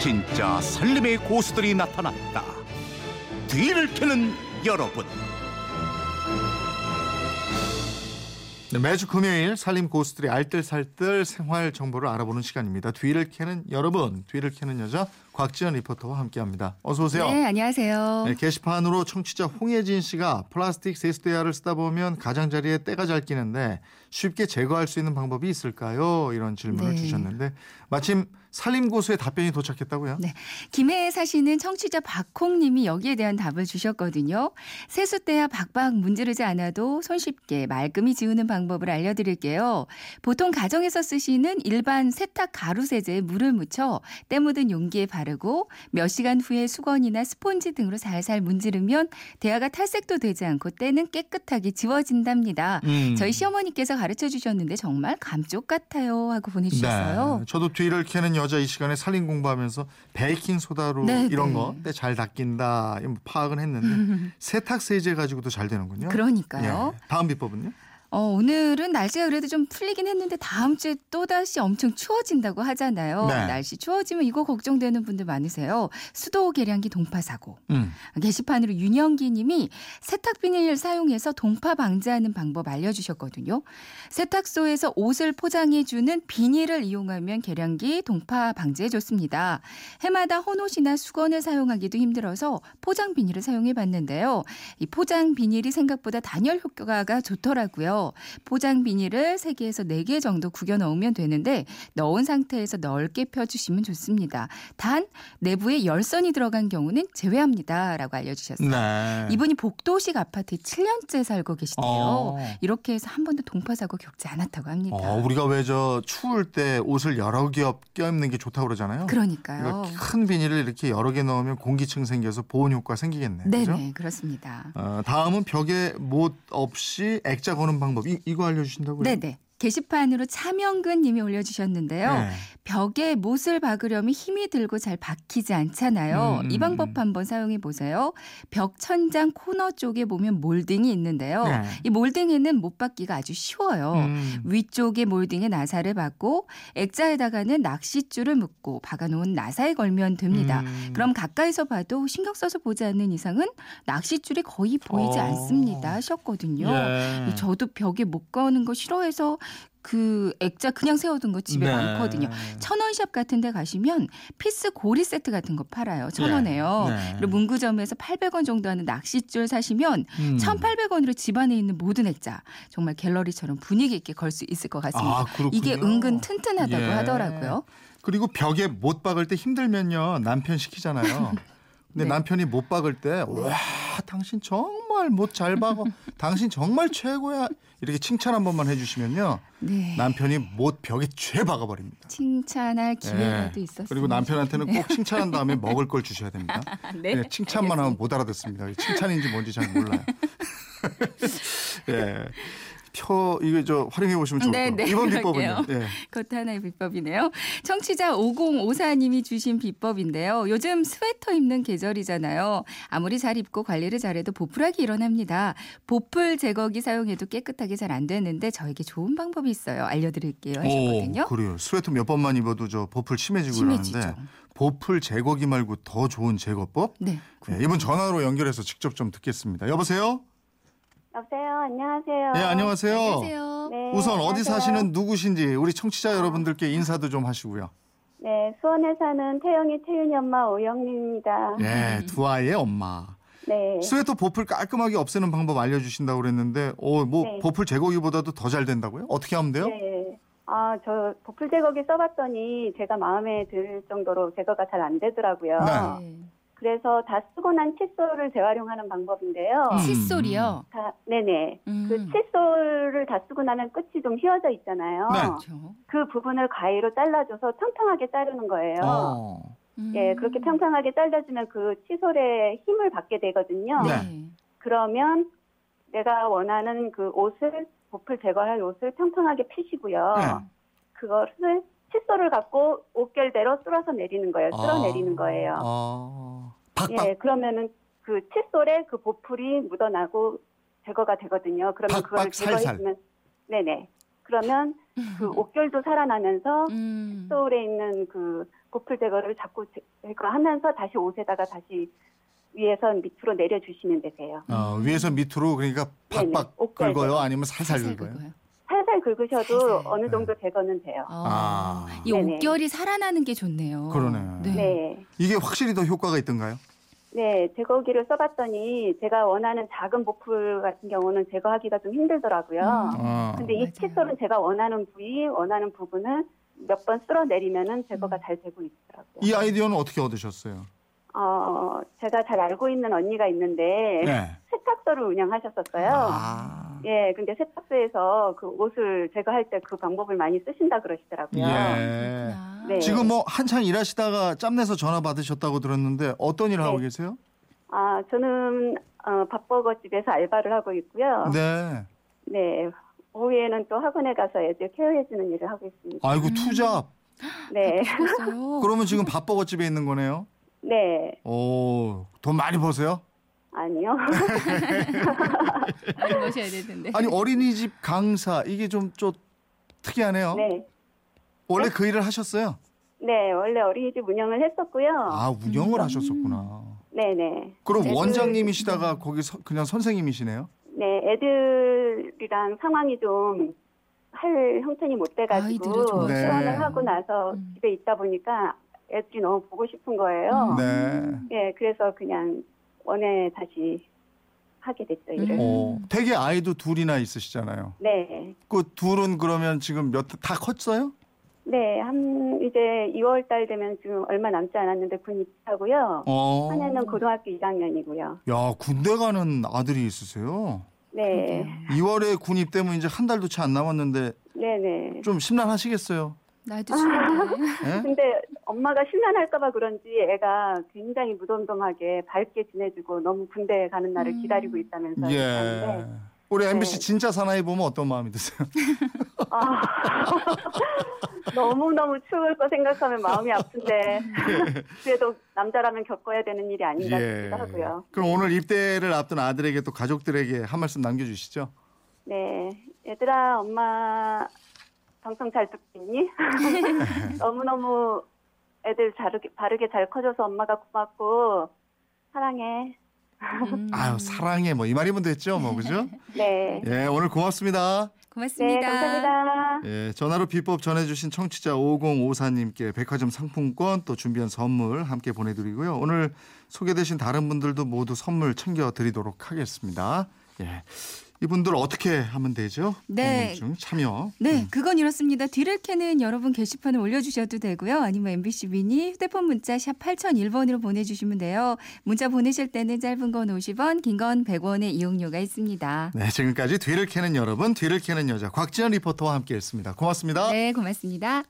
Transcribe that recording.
진짜 살림의 고수들이 나타났다. 뒤를 캐는 여러분. 네, 매주 금요일 살림 고수들의 알뜰살뜰 생활 정보를 알아보는 시간입니다. 뒤를 캐는 여러분, 뒤를 캐는 여자 곽지연 리포터와 함께합니다. 어서 오세요. 네, 안녕하세요. 네, 게시판으로 청취자 홍예진 씨가 플라스틱 세수대야를 쓰다 보면 가장자리에 때가 잘 끼는데 쉽게 제거할 수 있는 방법이 있을까요? 이런 질문을 네. 주셨는데 마침 살림고수의 답변이 도착했다고요? 네. 김해에 사시는 청취자 박홍님이 여기에 대한 답을 주셨거든요. 세숫대야 박박 문지르지 않아도 손쉽게 말끔히 지우는 방법을 알려드릴게요. 보통 가정에서 쓰시는 일반 세탁 가루 세제에 물을 묻혀 때 묻은 용기에 바르 고 몇 시간 후에 수건이나 스폰지 등으로 살살 문지르면 대야가 탈색도 되지 않고 때는 깨끗하게 지워진답니다. 음. 저희 시어머니께서 가르쳐 주셨는데 정말 감쪽 같아요 하고 보내주셨어요. 네, 저도 뒤를 캐는 여자 이 시간에 살림 공부하면서 베이킹 소다로 네, 이런 네. 거때 잘 닦인다 파악은 했는데 세탁 세제 가지고도 잘 되는군요. 그러니까요. 예. 다음 비법은요? 어, 오늘은 날씨가 그래도 좀 풀리긴 했는데 다음 주에 또다시 엄청 추워진다고 하잖아요. 네. 날씨 추워지면 이거 걱정되는 분들 많으세요. 수도 계량기 동파 사고. 음. 게시판으로 윤영기 님이 세탁 비닐 사용해서 동파 방지하는 방법 알려주셨거든요. 세탁소에서 옷을 포장해주는 비닐을 이용하면 계량기 동파 방지에 좋습니다. 해마다 헌옷이나 수건을 사용하기도 힘들어서 포장 비닐을 사용해 봤는데요. 이 포장 비닐이 생각보다 단열 효과가 좋더라고요. 포장 비닐을 3개에서 4개 정도 구겨 넣으면 되는데 넣은 상태에서 넓게 펴주시면 좋습니다. 단 내부에 열선이 들어간 경우는 제외합니다. 라고 알려주셨어요. 네. 이분이 복도식 아파트에 7년째 살고 계시대요. 어. 이렇게 해서 한 번도 동파 사고 겪지 않았다고 합니다. 어, 우리가 왜 저 추울 때 옷을 여러 개 껴입는 게 좋다고 그러잖아요. 그러니까요. 그러니까 큰 비닐을 이렇게 여러 개 넣으면 공기층 생겨서 보온 효과 생기겠네. 네네 그죠? 그렇습니다. 어, 다음은 벽에 못 없이 액자 거는 방법. 이, 이거 알려주신다고요? 네네. 게시판으로 차명근 님이 올려주셨는데요. 네. 벽에 못을 박으려면 힘이 들고 잘 박히지 않잖아요. 음, 이 음, 방법 음. 한번 사용해 보세요. 벽 천장 코너 쪽에 보면 몰딩이 있는데요. 네. 이 몰딩에는 못 박기가 아주 쉬워요. 음. 위쪽에 몰딩에 나사를 박고 액자에다가는 낚싯줄을 묶고 박아놓은 나사에 걸면 됩니다. 음. 그럼 가까이서 봐도 신경 써서 보지 않는 이상은 낚싯줄이 거의 보이지 어. 않습니다 하셨거든요. 예. 저도 벽에 못 거는 거 싫어해서 그 액자 그냥 세워둔 거 집에 네. 많거든요. 천원샵 같은 데 가시면 피스 고리 세트 같은 거 팔아요. 천 네. 원에요. 네. 그리고 문구점에서 800원 정도 하는 낚싯줄 사시면 음. 1,800원으로 집안에 있는 모든 액자 정말 갤러리처럼 분위기 있게 걸 수 있을 것 같습니다. 아. 이게 은근 튼튼하다고 예. 하더라고요. 그리고 벽에 못 박을 때 힘들면요 남편 시키잖아요. 근데 네. 남편이 못 박을 때 와 당신 정말 못 잘 박어. 당신 정말 최고야. 이렇게 칭찬 한 번만 해주시면요 네. 남편이 못 벽에 죄 박아버립니다. 칭찬할 기회라도 예. 있었어요. 그리고 남편한테는 꼭 칭찬한 다음에 먹을 걸 주셔야 됩니다. 네. 예, 칭찬만 하면 못 알아듣습니다. 칭찬인지 뭔지 잘 몰라요. 예. 표 이거 저 활용해 보시면 좋을 네, 것 네, 같아요. 이번 그럴게요. 비법은요. 예. 그것도 하나의 비법이네요. 청취자 5054님이 주신 비법인데요. 요즘 스웨터 입는 계절이잖아요. 아무리 잘 입고 관리를 잘해도 보푸라기 일어납니다. 보풀 제거기 사용해도 깨끗하게 잘 안 되는데 저에게 좋은 방법이 있어요. 알려드릴게요 하셨거든요. 오, 그래요. 스웨터 몇 번만 입어도 저 보풀 심해지고 심해지죠. 그러는데 보풀 제거기 말고 더 좋은 제거법? 네. 네, 이번 전화로 연결해서 직접 좀 듣겠습니다. 여보세요? 여보세요. 안녕하세요. 네, 안녕하세요. 안녕하세요. 네, 우선 어디 안녕하세요. 사시는 누구신지 우리 청취자 여러분들께 인사도 좀 하시고요. 네, 수원에 사는 태영이 태윤이 엄마 오영림입니다. 예, 두 아이의 엄마. 네. 스웨터 보풀 깔끔하게 없애는 방법 알려주신다고 그랬는데, 어, 뭐 네. 보풀 제거기보다도 더 잘 된다고요? 어떻게 하면 돼요? 네. 아, 저 보풀 제거기 써봤더니 제가 마음에 들 정도로 제거가 잘 안 되더라고요. 네. 네. 그래서 다 쓰고 난 칫솔을 재활용하는 방법인데요. 음. 칫솔이요. 다, 네네. 음. 그 칫솔을 다 쓰고 나면 끝이 좀 휘어져 있잖아요. 네. 그렇죠. 그 부분을 가위로 잘라줘서 평평하게 자르는 거예요. 어. 음. 예, 그렇게 평평하게 잘라주면 그 칫솔에 힘을 받게 되거든요. 네. 그러면 내가 원하는 그 옷을 보풀 제거할 옷을 평평하게 펴시고요. 네. 그것을 칫솔을 갖고 옷결대로 쓸어서 내리는 거예요. 쓸어 내리는 거예요. 아. 박박. 예, 그러면은 그 칫솔에 그 보풀이 묻어나고 제거가 되거든요. 그러면 박박 그걸. 제거해주면 네네. 그러면 그 옥결도 살아나면서 음. 칫솔에 있는 그 보풀 제거를 자꾸 제- 제거하면서 다시 옷에다가 다시 위에서 밑으로 내려주시면 되세요. 어, 위에서 밑으로 그러니까 네네. 팍팍 옥결 긁어요? 아니면 살살 살살 긁어요? 긁어요. 살살 긁으셔도 살살. 어느 정도 제거는 돼요. 어. 아. 이 네네. 옥결이 살아나는 게 좋네요. 그러네. 네. 네. 이게 확실히 더 효과가 있던가요? 네, 제거기를 써봤더니 제가 원하는 작은 보풀 같은 경우는 제거하기가 좀 힘들더라고요. 음. 어. 근데 이. 칫솔은 제가 원하는 부위, 원하는 부분을 몇 번 쓸어 내리면은 제거가 음. 잘 되고 있더라고요. 이 아이디어는 어떻게 얻으셨어요? 어, 제가 잘 알고 있는 언니가 있는데 네. 세탁소를 운영하셨었어요. 아. 예, 근데 세탁소에서 그 옷을 제거할 때 그 방법을 많이 쓰신다 그러시더라고요. 예. 네. 지금 뭐 한창 일하시다가 짬내서 전화 받으셨다고 들었는데 어떤 일을 하고 네. 계세요? 아, 저는 어, 밥버거 집에서 알바를 하고 있고요. 네. 네. 오후에는 또 학원에 가서 애들 케어해주는 일을 하고 있습니다. 아이고 투잡. 네. 그러면 지금 밥버거 집에 있는 거네요. 네. 오, 돈 많이 버세요? 아니요. 많이 모셔야 되는데. 아니 어린이집 강사 이게 좀 좀 특이하네요. 네. 원래 그 일을 하셨어요? 네. 원래 어린이집 운영을 했었고요. 아 운영을 음. 하셨었구나. 네네. 그럼 애들- 원장님이시다가 거기 서- 그냥 선생님이시네요? 네. 애들이랑 상황이 좀 할 형편이 못 돼가지고 좋아하시고. 네. 퇴원을 하고 나서 음. 집에 있다 보니까 애들이 너무 보고 싶은 거예요. 음. 네. 예. 그래서 그냥 원에 다시 하게 됐죠 일을. 음. 어, 되게 아이도 둘이나 있으시잖아요. 네. 그 둘은 그러면 지금 몇 다 컸어요? 네, 한 이제 2월 달 되면 지금 얼마 남지 않았는데 군 입사하고요. 어. 하나는 고등학교 1학년이고요. 야 군대 가는 아들이 있으세요? 네, 2월에 군 입대면 이제 한 달도 채 안 남았는데 네, 네. 좀 심란하시겠어요? 나이도 추운데. 예? 근데 엄마가 심란할까봐 그런지 애가 굉장히 무덤덤하게 밝게 지내주고 너무 군대 가는 날을 음. 기다리고 있다면서 예. 우리 MBC 네. 진짜 사나이 보면 어떤 마음이 드세요? 아, 너무 너무 추울 거 생각하면 마음이 아픈데 그래도 남자라면 겪어야 되는 일이 아닌가 싶기도 하고요. 예. 그럼 오늘 입대를 앞둔 아들에게 또 가족들에게 한 말씀 남겨주시죠. 네, 얘들아, 엄마 방송 잘 듣고 있니? 너무너무 애들 자르게, 바르게 잘 커져서 엄마가 고맙고, 사랑해. 음. 아유 사랑해 뭐 이 말이면 됐죠 뭐 그죠? 네. 예 오늘 고맙습니다. 고맙습니다. 네, 감사합니다. 예 전화로 비법 전해주신 청취자 5054님께 백화점 상품권 또 준비한 선물 함께 보내드리고요. 오늘 소개되신 다른 분들도 모두 선물 챙겨드리도록 하겠습니다. 예 이분들 어떻게 하면 되죠? 네. 참여. 네, 음. 그건 이렇습니다. 뒤를 캐는 여러분 게시판에 올려주셔도 되고요. 아니면 MBC 미니 휴대폰 문자 샵 8001번으로 보내주시면 돼요. 문자 보내실 때는 짧은 건 50원, 긴 건 100원의 이용료가 있습니다. 네 지금까지 뒤를 캐는 여러분 뒤를 캐는 여자 곽지연 리포터와 함께했습니다. 고맙습니다. 네, 고맙습니다.